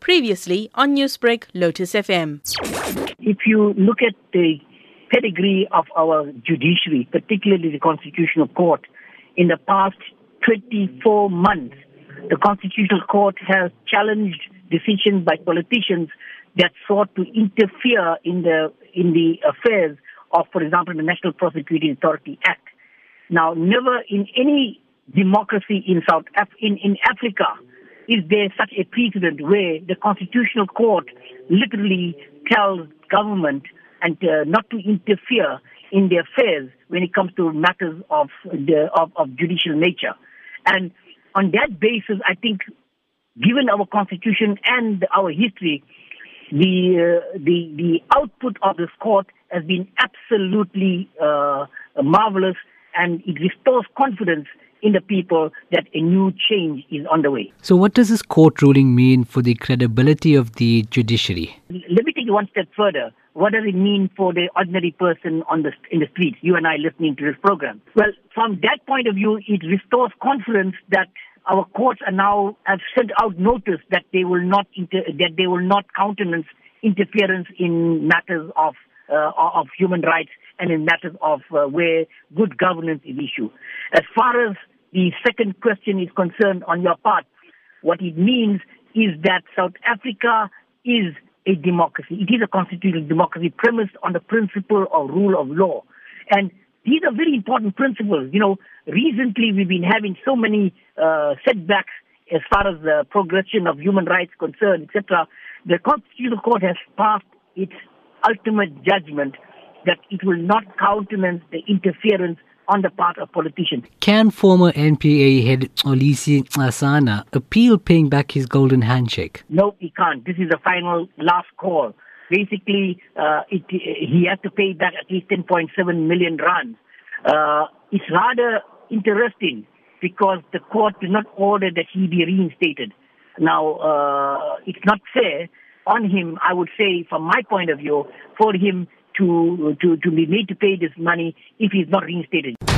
Previously on Newsbreak, Lotus FM. If you look at the pedigree of our judiciary, particularly the Constitutional Court, in the past 24 months, the Constitutional Court has challenged decisions by politicians that sought to interfere in the in the affairs of, for example, the National Prosecuting Authority Act. Now, never in any democracy in South Af- in, in Africa is there such a precedent where the Constitutional Court literally tells government and uh, not to interfere in their affairs when it comes to matters of the of, of judicial nature. And on that basis, I think, given our constitution and our history, the uh, the the output of this court has been absolutely uh, marvelous, and it restores confidence in the people that a new change is underway. So, what does this court ruling mean for the credibility of the judiciary? Let me take you one step further. What does it mean for the ordinary person on the in the streets? You and I listening to this program. Well, from that point of view, it restores confidence that our courts are now have sent out notice that they will not inter- that they will not countenance interference in matters of uh, of human rights and in matters of uh, where good governance is issue. As far as the second question is concerned on your part, what it means is that South Africa is a democracy. It is a constitutional democracy premised on the principle of rule of law. And these are very important principles. You know, recently we've been having so many uh, setbacks as far as the progression of human rights concerned, etc. The Constitutional Court has passed its ultimate judgment that it will not countenance the interference on the part of politicians. Can former NPA head Mxolisi Nxasana appeal paying back his golden handshake? No, he can't. This is the final last call. Basically, uh, it, he has to pay back at least 10.7 million rands. Uh, it's rather interesting because the court did not order that he be reinstated. Now, uh, it's not fair on him, I would say, from my point of view, for him to, to, to be made to pay this money if he's not reinstated.